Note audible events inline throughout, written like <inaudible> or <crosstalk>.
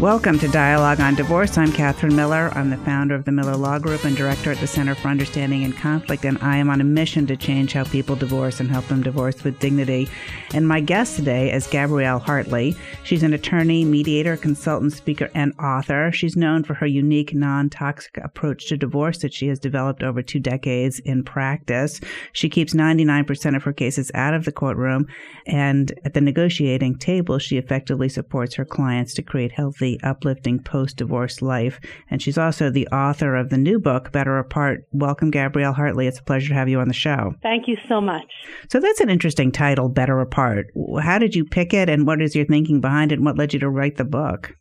Welcome to Dialogue on Divorce. I'm Catherine Miller. I'm the founder of the Miller Law Group and director at the Center for Understanding and Conflict, and I am on a mission to change how people divorce and help them divorce with dignity. And my guest today is Gabrielle Hartley. She's an attorney, mediator, consultant, speaker, and author. She's known for her unique, non toxic approach to divorce that she has developed over two decades in practice. She keeps 99% of her cases out of the courtroom, and at the negotiating table, she effectively supports her clients to create healthy healthy, uplifting post divorce life. And she's also the author of the new book, Better Apart. Welcome, Gabrielle Hartley. It's a pleasure to have you on the show. Thank you so much. So that's an interesting title, Better Apart. How did you pick it, and what is your thinking behind it, and what led you to write the book?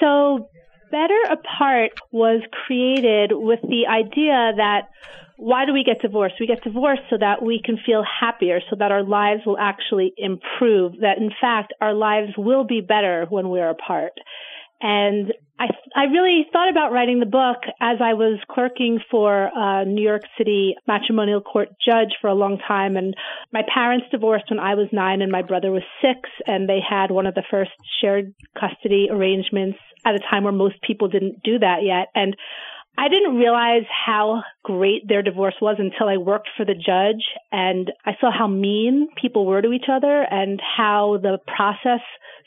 So, Better Apart was created with the idea that why do we get divorced? We get divorced so that we can feel happier, so that our lives will actually improve, that in fact our lives will be better when we're apart. And I, I really thought about writing the book as I was clerking for a New York City matrimonial court judge for a long time. And my parents divorced when I was nine and my brother was six. And they had one of the first shared custody arrangements at a time where most people didn't do that yet. And I didn't realize how great their divorce was until I worked for the judge and I saw how mean people were to each other and how the process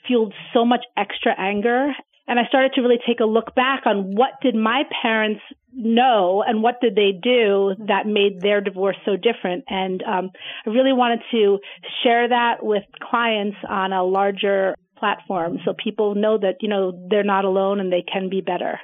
fueled so much extra anger and I started to really take a look back on what did my parents know and what did they do that made their divorce so different. And um, I really wanted to share that with clients on a larger platform so people know that, you know, they're not alone and they can be better.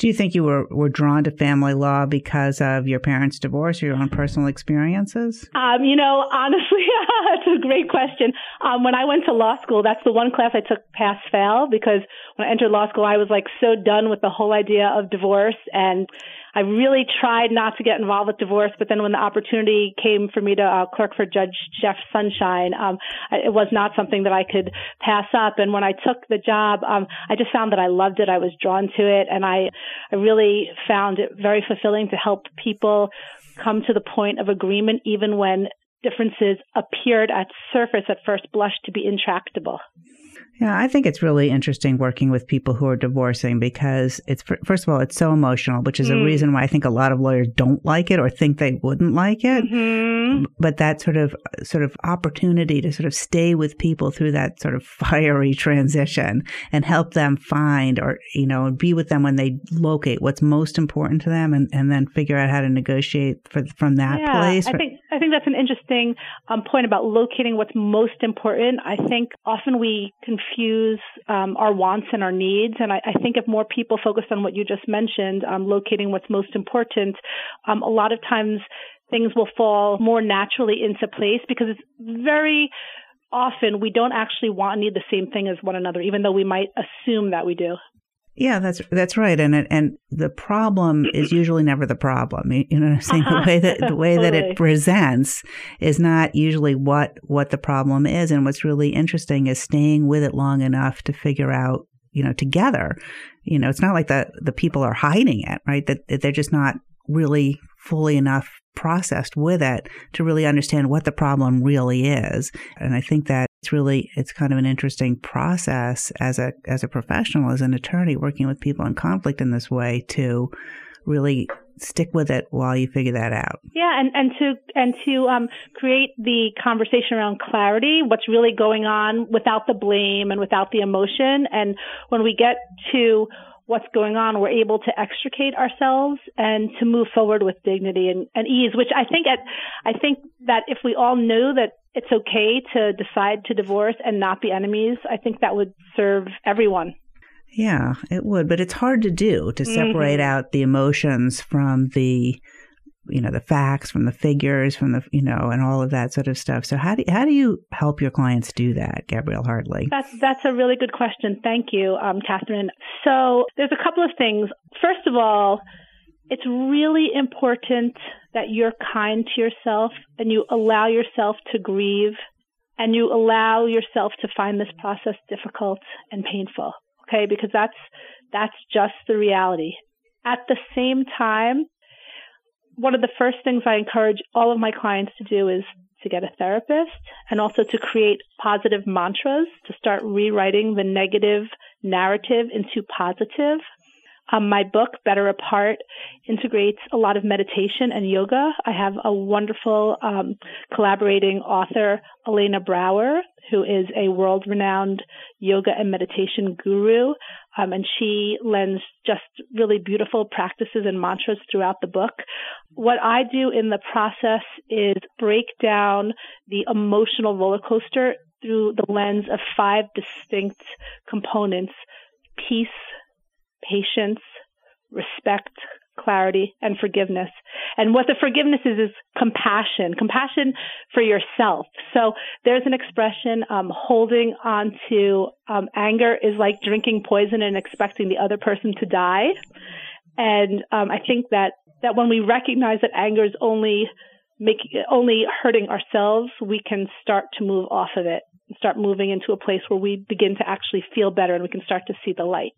Do you think you were, were drawn to family law because of your parents' divorce or your own personal experiences? Um, you know, honestly, <laughs> that's a great question. Um, when I went to law school, that's the one class I took pass fail because when I entered law school, I was like so done with the whole idea of divorce and I really tried not to get involved with divorce, but then when the opportunity came for me to uh, clerk for Judge Jeff Sunshine, um, it was not something that I could pass up. And when I took the job, um, I just found that I loved it. I was drawn to it, and I, I really found it very fulfilling to help people come to the point of agreement, even when differences appeared at surface at first blush to be intractable. Yeah, I think it's really interesting working with people who are divorcing because it's first of all it's so emotional, which is mm. a reason why I think a lot of lawyers don't like it or think they wouldn't like it. Mm-hmm. But that sort of sort of opportunity to sort of stay with people through that sort of <laughs> fiery transition and help them find or you know be with them when they locate what's most important to them and, and then figure out how to negotiate for, from that yeah, place. I think I think that's an interesting um, point about locating what's most important. I think often we confuse um, our wants and our needs. And I, I, think if more people focus on what you just mentioned, um, locating what's most important, um, a lot of times things will fall more naturally into place because it's very often we don't actually want and need the same thing as one another, even though we might assume that we do. Yeah, that's that's right, and it, and the problem is <clears throat> usually never the problem. You know what I'm saying? The <laughs> way that the way that it presents is not usually what what the problem is, and what's really interesting is staying with it long enough to figure out, you know, together. You know, it's not like the the people are hiding it, right? That, that they're just not really fully enough processed with it to really understand what the problem really is. And I think that it's really it's kind of an interesting process as a as a professional as an attorney working with people in conflict in this way to really stick with it while you figure that out. Yeah, and, and to and to um, create the conversation around clarity, what's really going on without the blame and without the emotion. And when we get to what's going on, we're able to extricate ourselves and to move forward with dignity and, and ease, which I think at, I think that if we all know that it's okay to decide to divorce and not be enemies, I think that would serve everyone. Yeah, it would, but it's hard to do to separate mm-hmm. out the emotions from the you know the facts from the figures from the you know and all of that sort of stuff so how do how do you help your clients do that gabrielle hartley that's that's a really good question thank you um, catherine so there's a couple of things first of all it's really important that you're kind to yourself and you allow yourself to grieve and you allow yourself to find this process difficult and painful. Okay. Because that's, that's just the reality. At the same time, one of the first things I encourage all of my clients to do is to get a therapist and also to create positive mantras to start rewriting the negative narrative into positive. Um, my book, Better Apart, integrates a lot of meditation and yoga. I have a wonderful um, collaborating author, Elena Brower, who is a world renowned yoga and meditation guru. Um, and she lends just really beautiful practices and mantras throughout the book. What I do in the process is break down the emotional roller coaster through the lens of five distinct components peace, patience, respect, clarity, and forgiveness. And what the forgiveness is is compassion, compassion for yourself. So there's an expression, um, holding on to um, anger is like drinking poison and expecting the other person to die. And um, I think that that when we recognize that anger is only making only hurting ourselves, we can start to move off of it start moving into a place where we begin to actually feel better and we can start to see the light.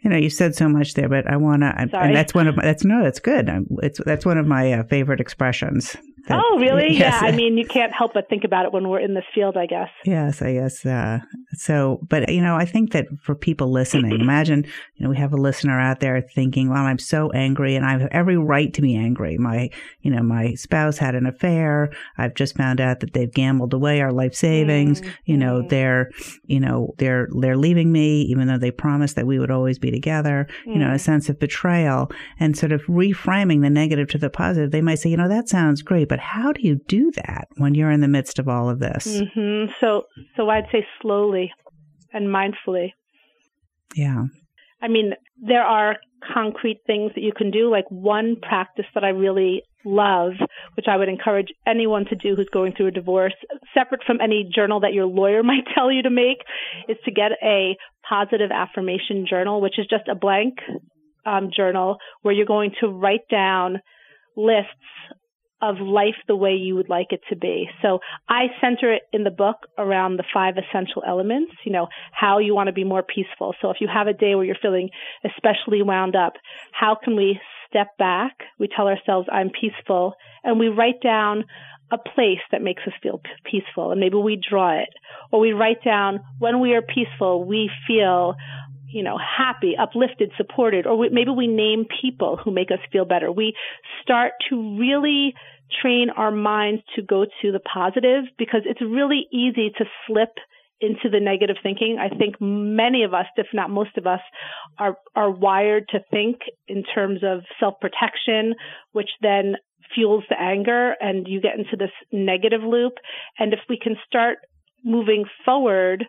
You know, you said so much there, but I want to, and that's one of my, that's no, that's good. It's that's one of my uh, favorite expressions. That, <laughs> oh, really? Yes. Yeah. I mean, you can't help but think about it when we're in this field, I guess. Yes, I guess. Uh, so, but you know, I think that for people listening, imagine, you know, we have a listener out there thinking, well, I'm so angry and I have every right to be angry. My, you know, my spouse had an affair. I've just found out that they've gambled away our life savings. Mm-hmm. You know, mm-hmm. they're, you know, they're, they're leaving me, even though they promised that we would always be together, mm-hmm. you know, a mm. sense of betrayal and sort of reframing the negative to the positive. They might say, you know, that sounds great but how do you do that when you're in the midst of all of this? Mm-hmm. So, so I'd say slowly and mindfully. Yeah. I mean, there are concrete things that you can do. Like one practice that I really love, which I would encourage anyone to do who's going through a divorce, separate from any journal that your lawyer <laughs> might tell you to make, is to get a positive affirmation journal, which is just a blank um, journal where you're going to write down lists of life the way you would like it to be. So I center it in the book around the five essential elements, you know, how you want to be more peaceful. So if you have a day where you're feeling especially wound up, how can we step back? We tell ourselves, I'm peaceful, and we write down a place that makes us feel peaceful, and maybe we draw it. Or we write down, when we are peaceful, we feel you know, happy, uplifted, supported, or maybe we name people who make us feel better. We start to really train our minds to go to the positive because it's really easy to slip into the negative thinking. I think many of us, if not most of us, are are wired to think in terms of self-protection, which then fuels the anger and you get into this negative loop. And if we can start moving forward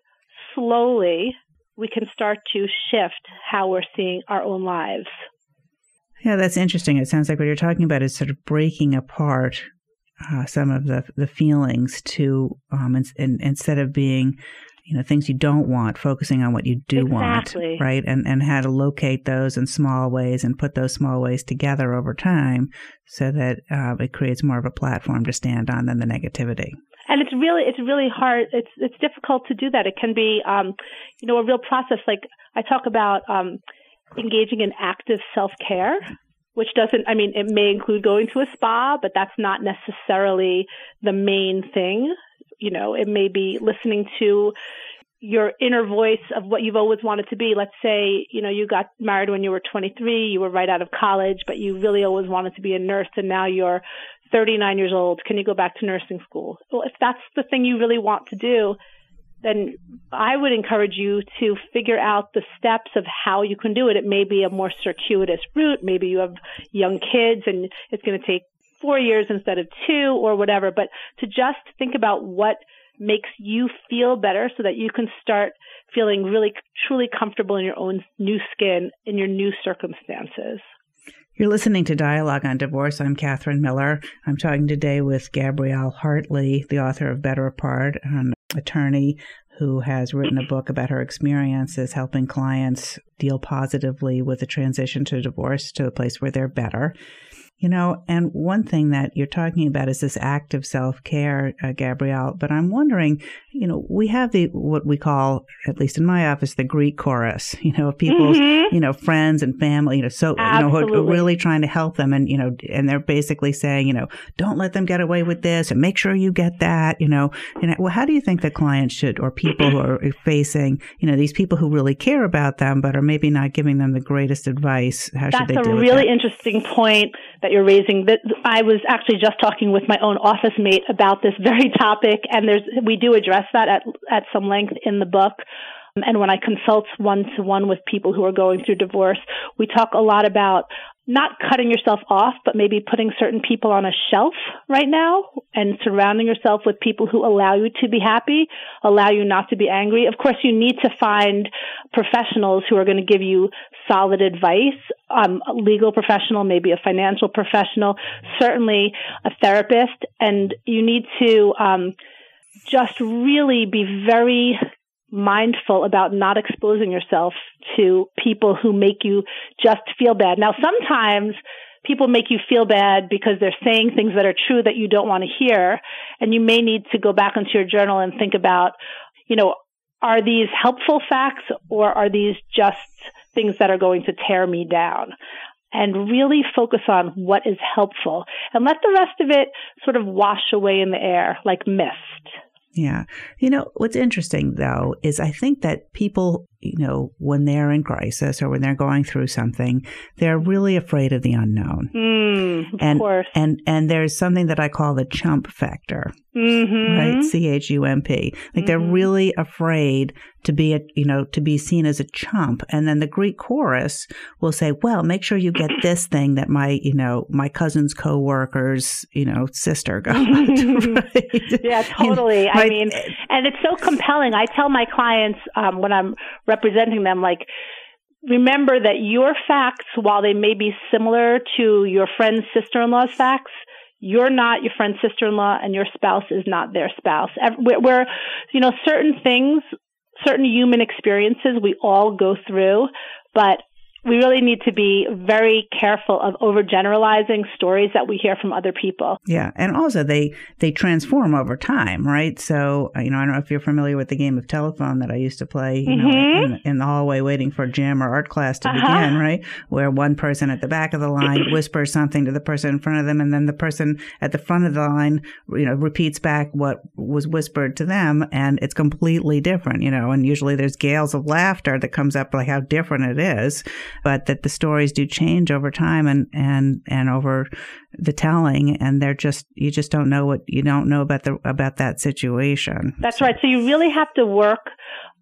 slowly we can start to shift how we're seeing our own lives. Yeah, that's interesting. It sounds like what you're talking about is sort of breaking apart uh, some of the the feelings to um, in, in, instead of being you know things you don't want focusing on what you do exactly. want right and and how to locate those in small ways and put those small ways together over time so that uh, it creates more of a platform to stand on than the negativity and it's really it's really hard. It's it's difficult to do that. It can be um you know a real process. Like i talk about um engaging in active self-care which doesn't i mean it may include going to a spa but that's not necessarily the main thing. You know it may be listening to your inner voice of what you've always wanted to be. Let's say, you know, you got married when you were 23, you were right out of college, but you really always wanted to be a nurse and now you're 39 years old. Can you go back to nursing school? Well, if that's the thing you really want to do, then I would encourage you to figure out the steps of how you can do it. It may be a more circuitous route. Maybe you have young kids and it's going to take four years instead of two or whatever, but to just think about what makes you feel better so that you can start feeling really truly comfortable in your own new skin in your new circumstances. You're listening to Dialogue on Divorce. I'm Catherine Miller. I'm talking today with Gabrielle Hartley, the author of Better Apart, an attorney who has written a book about her experiences helping clients deal positively with the transition to divorce to a place where they're better. You know, and one thing that you're talking about is this active self care, uh, Gabrielle. But I'm wondering, you know, we have the what we call, at least in my office, the Greek chorus. <laughs> You know, of people's, mm-hmm. you know, friends and family. You know, so Absolutely. you know, really trying to help them, and you know, and they're basically saying, you know, don't let them get away with this, and make sure you get that. You know, and well, how do you think that clients should, or people who are facing, you know, these people who really care about them, but are maybe not giving them the greatest advice? How That's should they do? That's a really interesting point that you're raising. That I was actually just talking with my own office mate about this very topic, and there's we do address that at at some length in the book. And when I consult one to one with people who are going through divorce, we talk a lot about not cutting yourself off, but maybe putting certain people on a shelf right now and surrounding yourself with people who allow you to be happy, allow you not to be angry. Of course, you need to find professionals who are going to give you solid advice, um, a legal professional, maybe a financial professional, certainly a therapist, and you need to, um, just really be very mindful about not exposing yourself to people who make you just feel bad. Now, sometimes people make you feel bad because they're saying things that are true that you don't want to hear. And you may need to go back into your journal and think about, you know, are these helpful facts or are these just things that are going to tear me down? And really focus on what is helpful and let the rest of it sort of wash away in the air like mist. Yeah. You know, what's interesting though is I think that people you know, when they're in crisis or when they're going through something, they're really afraid of the unknown. Mm, of and, course. And, and there's something that I call the chump factor. Mm-hmm. Right? C H U M P. Like mm-hmm. they're really afraid to be a, you know, to be seen as a chump. And then the Greek chorus will say, well, make sure you get <clears throat> this thing that my, you know, my cousin's coworker's, you know, sister got. <laughs> right? Yeah, totally. I mean, and it's so compelling. I tell my clients, um, when I'm representing them like remember that your facts while they may be similar to your friend's sister-in-law's facts you're not your friend's sister-in-law and your spouse is not their spouse. Where you know certain things certain human experiences we all go through but we really need to be very careful of overgeneralizing stories that we hear from other people. Yeah, and also they they transform over time, right? So uh, you know, I don't know if you're familiar with the game of telephone that I used to play, you mm-hmm. know, in, in, the hallway waiting for gym or art class to uh-huh. begin, right? Where one person at the back of the line <clears throat> whispers something to the person in front of them, and then the person at the front of the line, you know, repeats back what was whispered to them, and it's completely different, you know. And usually there's gales of laughter that comes up like how different it is but that the stories do change over time and, and, and over the telling. And they're just, you just don't know what you don't know about the, about that situation. That's right. So you really have to work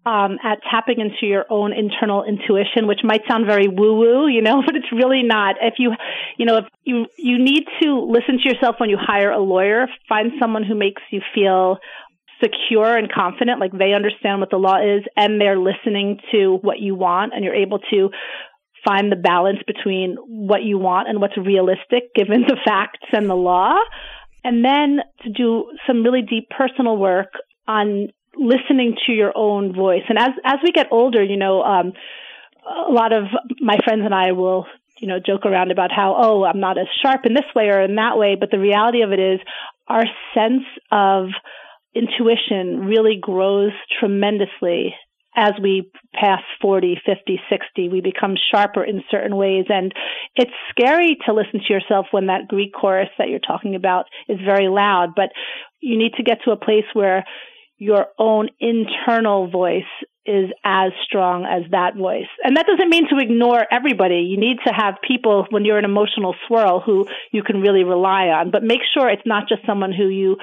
um, at tapping into your own internal intuition, which might sound very woo woo, you know, <laughs> but it's really not. If you, you know, if you, you need to listen to yourself when you hire a lawyer, find someone who makes you feel secure and confident, like they understand what the law is and they're listening to what you want and you're able to find the balance between what you want and what's realistic given the facts and the law. And then to do some really deep personal work on listening to your own voice. And as, as we get older, you know, um, a lot of my friends and I will, you know, joke around about how, oh, I'm not as sharp in this way or in that way. But the reality of it is our sense of intuition really grows tremendously as we pass 40, 50, 60, we become sharper in certain ways. And it's scary to listen to yourself when that Greek chorus that you're talking about is very loud, but you need to get to a place where your own internal voice is as strong as that voice. And that doesn't mean to ignore everybody. You need to have people when you're an emotional swirl who you can really rely on, but make sure it's not just someone who you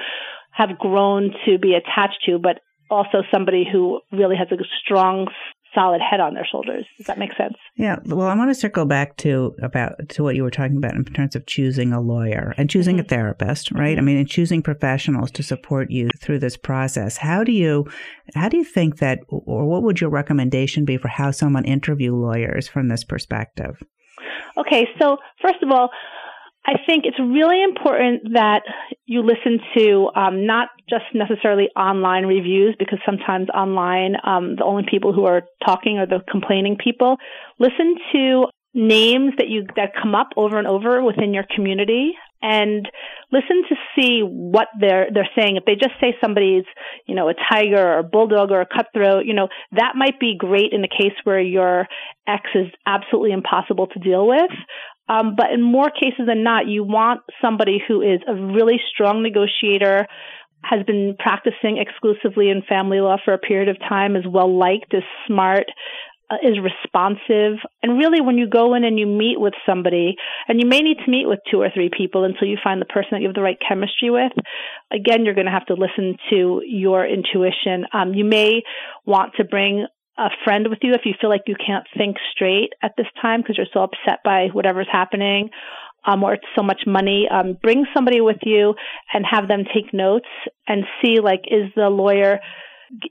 have grown to be attached to, but also somebody who really has a strong solid head on their shoulders. Does that make sense? Yeah. Well, I want to circle back to about to what you were talking about in terms of choosing a lawyer and choosing mm-hmm. a therapist, right? Mm-hmm. I mean, and choosing professionals to support you through this process. How do you how do you think that or what would your recommendation be for how someone interview lawyers from this perspective? Okay, so first of all, I think it's really important that you listen to um, not just necessarily online reviews because sometimes online um, the only people who are talking are the complaining people. Listen to names that you that come up over and over within your community and listen to see what they're they're saying. If they just say somebody's, you know, a tiger or a bulldog or a cutthroat, you know, that might be great in the case where your ex is absolutely impossible to deal with. Um, but in more cases than not, you want somebody who is a really strong negotiator, has been practicing exclusively in family law for a period of time, is well liked, is smart, uh, is responsive. And really, when you go in and you meet with somebody, and you may need to meet with two or three people until you find the person that you have the right chemistry with, again, you're going to have to listen to your intuition. Um, you may want to bring a friend with you if you feel like you can't think straight at this time because you're so upset by whatever's happening um, or it's so much money. Um, bring somebody with you and have them take notes and see like is the lawyer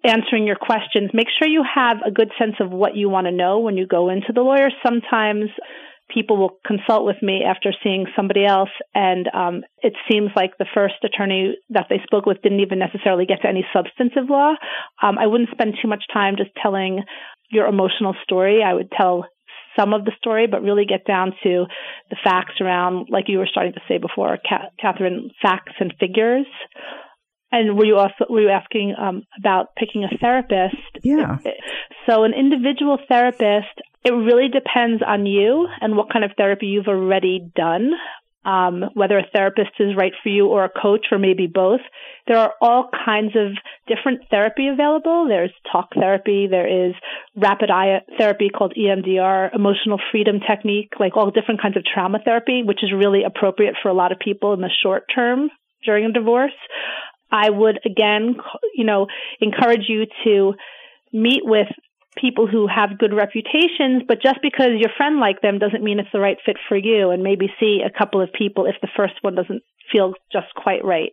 answering your questions. Make sure you have a good sense of what you want to know when you go into the lawyer. Sometimes people will consult with me after seeing somebody else, and um, it seems like the first attorney that they spoke with didn't even necessarily get to any substantive law. Um, I wouldn't spend too much time just telling your emotional story. I would tell some of the story, but really get down to the facts around, like you were starting to say before, Catherine, facts and figures. And were you also were you asking um, about picking a therapist? Yeah. So an individual therapist, it really depends on you and what kind of therapy you've already done. Um, whether a therapist is right for you or a coach or maybe both. There are all kinds of different therapy available. There's talk therapy. There is rapid eye therapy called EMDR, emotional freedom technique, like all different kinds of trauma therapy, which is really appropriate for a lot of people in the short term during a divorce. I would again, you know, encourage you to meet with people who have good reputations, but just because your friend liked them doesn't mean it's the right fit for you and maybe see a couple of people if the first one doesn't feel just quite right.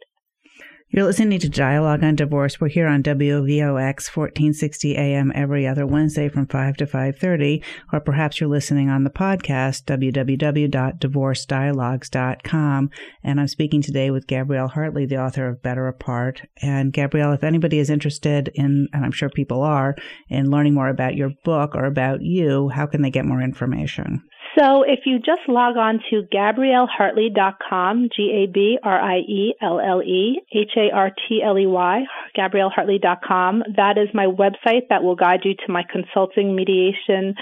You're listening to Dialogue on Divorce. We're here on WVOX 1460 AM every other Wednesday from 5 to 5:30, or perhaps you're listening on the podcast www.divorcedialogues.com. And I'm speaking today with Gabrielle Hartley, the author of Better Apart. And Gabrielle, if anybody is interested in, and I'm sure people are, in learning more about your book or about you, how can they get more information? So if you just log on to GabrielleHartley.com, G-A-B-R-I-E-L-L-E-H-A-R-T-L-E-Y, GabrielleHartley.com, that is my website that will guide you to my consulting mediation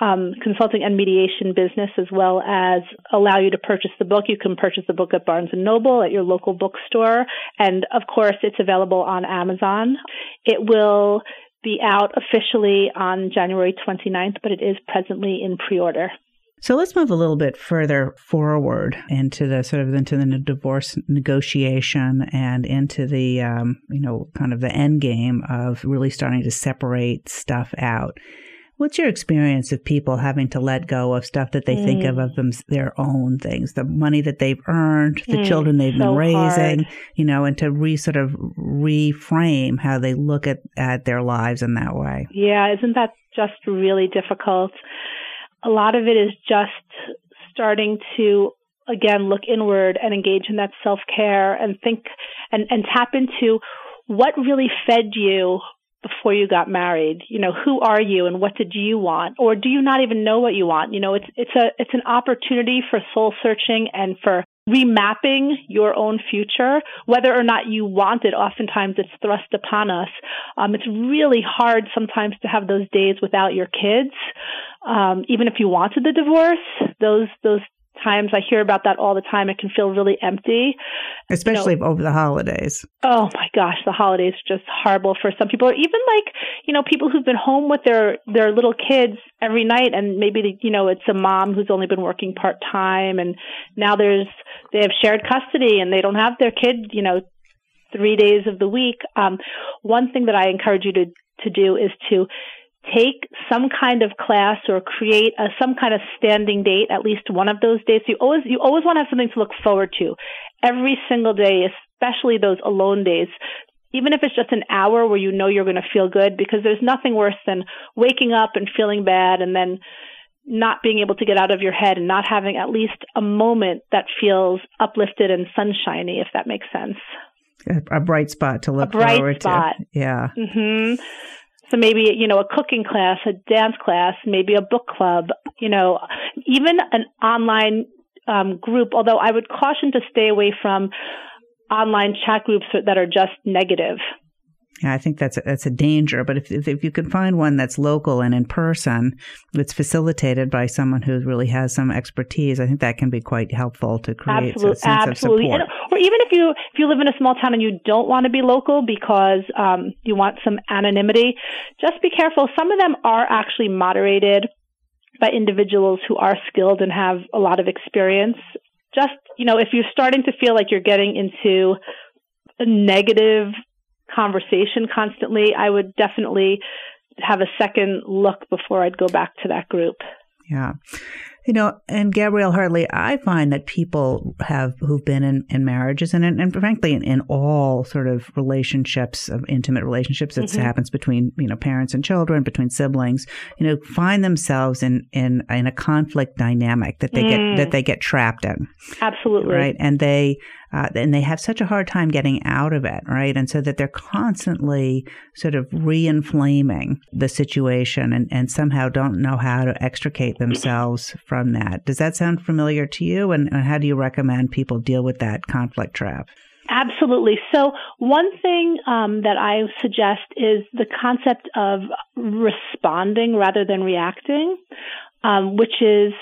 um, consulting and mediation business, as well as allow you to purchase the book. You can purchase the book at Barnes and Noble, at your local bookstore, and of course, it's available on Amazon. It will be out officially on January 29th, but it is presently in pre-order. So let's move a little bit further forward into the sort of into the divorce negotiation and into the um, you know kind of the end game of really starting to separate stuff out. What's your experience of people having to let go of stuff that they mm. think of of them their own things, the money that they've earned, the mm, children they've so been raising, hard. you know, and to re sort of reframe how they look at at their lives in that way? Yeah, isn't that just really difficult? A lot of it is just starting to again look inward and engage in that self care and think and, and tap into what really fed you before you got married. You know who are you and what did you want? Or do you not even know what you want? You know it's it's a it's an opportunity for soul searching and for remapping your own future, whether or not you want it. Oftentimes it's thrust upon us. Um, it's really hard sometimes to have those days without your kids. Um, even if you wanted the divorce, those, those times I hear about that all the time. It can feel really empty. Especially you know, over the holidays. Oh my gosh, the holidays are just horrible for some people. Or even like, you know, people who've been home with their, their little kids every night and maybe, the, you know, it's a mom who's only been working part time and now there's, they have shared custody and they don't have their kid, you know, three days of the week. Um, one thing that I encourage you to, to do is to take some kind of class or create a, some kind of standing date, at least one of those days. You always, you always want to have something to look forward to every single day, especially those alone days. Even if it's just an hour where you know you're going to feel good, because there's nothing worse than waking up and feeling bad and then not being able to get out of your head and not having at least a moment that feels uplifted and sunshiny, if that makes sense. A, a bright spot to look a bright forward spot. to. Yeah. hmm So maybe, you know, a cooking class, a dance class, maybe a book club, you know, even an online um, group, although I would caution to stay away from online chat groups that are just negative. Yeah, I think that's a, that's a danger. But if, if, if you can find one that's local and in person, that's facilitated by someone who really has some expertise, I think that can be quite helpful to create absolutely, a sense absolutely. of support. Or even if you if you live in a small town and you don't want to be local because um, you want some anonymity, just be careful. Some of them are actually moderated by individuals who are skilled and have a lot of experience. Just you know, if you're starting to feel like you're getting into a negative conversation constantly, I would definitely have a second look before I'd go back to that group. Yeah. You know, and Gabrielle Hartley, I find that people have who've been in, in marriages and, and frankly in, in all sort of relationships of intimate relationships that mm-hmm. happens between you know parents and children, between siblings, you know, find themselves in in in a conflict dynamic that they mm. get that they get trapped in. Absolutely. Right, and they uh, and they have such a hard time getting out of it, right? And so that they're constantly sort of re-inflaming the situation and, and somehow don't know how to extricate themselves from that. Does that sound familiar to you? And, and how do you recommend people deal with that conflict trap? Absolutely. So, one thing um, that I suggest is the concept of responding rather than reacting, um, which is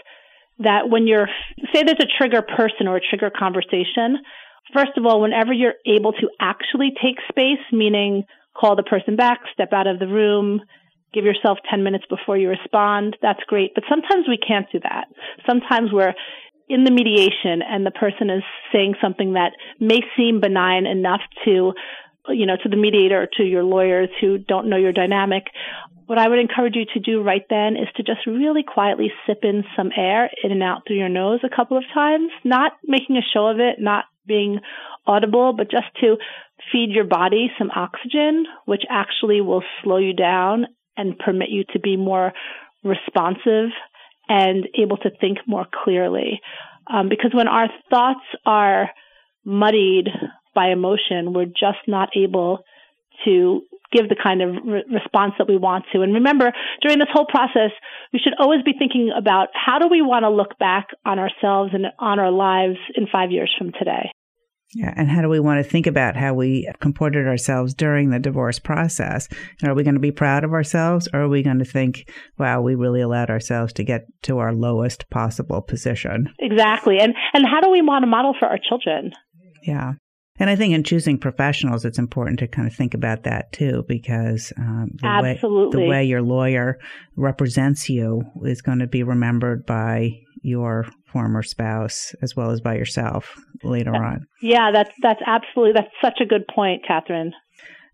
that when you're, say there's a trigger person or a trigger conversation, first of all, whenever you're able to actually take space, meaning call the person back, step out of the room, give yourself 10 minutes before you respond, that's great. But sometimes we can't do that. Sometimes we're in the mediation and the person is saying something that may seem benign enough to you know, to the mediator or to your lawyers who don't know your dynamic. What I would encourage you to do right then is to just really quietly sip in some air in and out through your nose a couple of times, not making a show of it, not being audible, but just to feed your body some oxygen, which actually will slow you down and permit you to be more responsive and able to think more clearly. Um, because when our thoughts are muddied by emotion, we're just not able to give the kind of re- response that we want to. And remember, during this whole process, we should always be thinking about how do we want to look back on ourselves and on our lives in five years from today. Yeah, and how do we want to think about how we comported ourselves during the divorce process? Are we going to be proud of ourselves, or are we going to think, "Wow, we really allowed ourselves to get to our lowest possible position"? Exactly, and and how do we want to model for our children? Yeah, and I think in choosing professionals, it's important to kind of think about that too, because um, the, Absolutely. Way, the way your lawyer represents you is going to be remembered by your former spouse as well as by yourself later on. Yeah, that's that's absolutely that's such a good point, Catherine.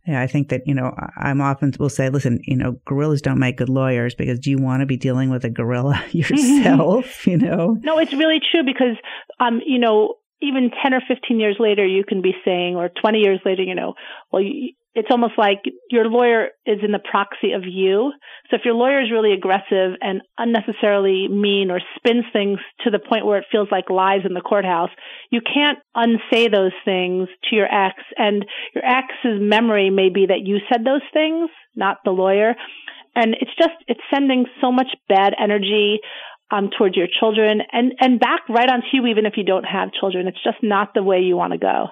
Yeah, I think that, you know, I'm often will say, listen, you know, gorillas don't make good lawyers because do you want to be dealing with a gorilla <laughs> <laughs> yourself, you know? No, it's really true because, um, you know, even 10 or 15 years later, you can be saying, or 20 years later, you know, well, you, it's almost like your lawyer is in the proxy of you. So if your lawyer is really aggressive and unnecessarily mean or spins things to the point where it feels like lies in the courthouse, you can't unsay those things to your ex. And your ex's memory may be that you said those things, not the lawyer. And it's just, it's sending so much bad energy um, towards your children and, and back right onto you, even if you don't have children. It's just not the way you want to go.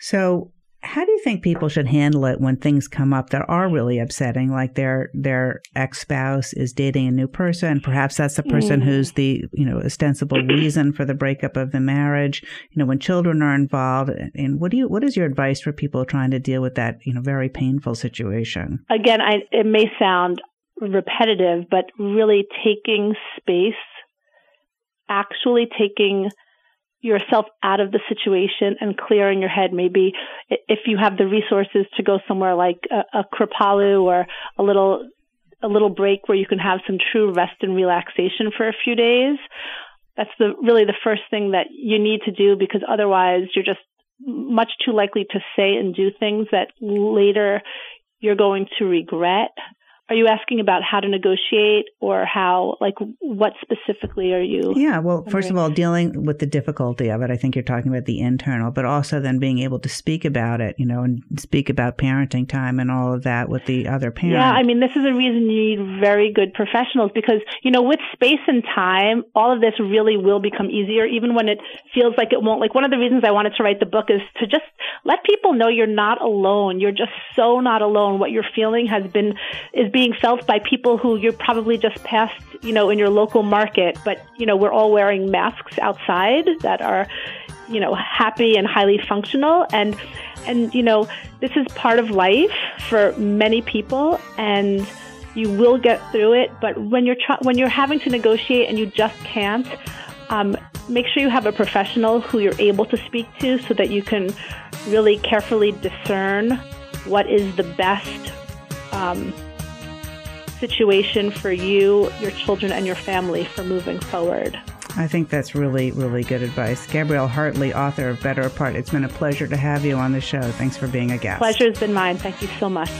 So, how do you think people should handle it when things come up that are really upsetting, like their their ex spouse is dating a new person? Perhaps that's the person mm. who's the you know ostensible <clears throat> reason for the breakup of the marriage. You know, when children are involved, and what do you what is your advice for people trying to deal with that you know very painful situation? Again, I, it may sound repetitive, but really taking space actually taking yourself out of the situation and clearing your head. Maybe if you have the resources to go somewhere like a, a Kripalu or a little a little break where you can have some true rest and relaxation for a few days. That's the really the first thing that you need to do because otherwise you're just much too likely to say and do things that later you're going to regret. Are you asking about how to negotiate or how, like, what specifically are you? Yeah, well, first of all, dealing with the difficulty of it, I think you're talking about the internal, but also then being able to speak about it, you know, and speak about parenting time and all of that with the other parent. Yeah, I mean, this is a reason you need very good professionals because, you know, with space and time, all of this really will become easier, even when it feels like it won't. Like, one of the reasons I wanted to write the book is to just let people know you're not alone. You're just so not alone. What you're feeling has been, is being felt by people who you're probably just passed, you know, in your local market. But, you know, we're all wearing masks outside that are, you know, happy and highly functional. And, and, you know, this is part of life for many people. And, you will get through it, but when you're tr- when you're having to negotiate and you just can't, um, make sure you have a professional who you're able to speak to so that you can really carefully discern what is the best um, situation for you, your children, and your family for moving forward. I think that's really, really good advice. Gabrielle Hartley, author of Better Apart, it's been a pleasure to have you on the show. Thanks for being a guest. Pleasure's been mine. Thank you so much.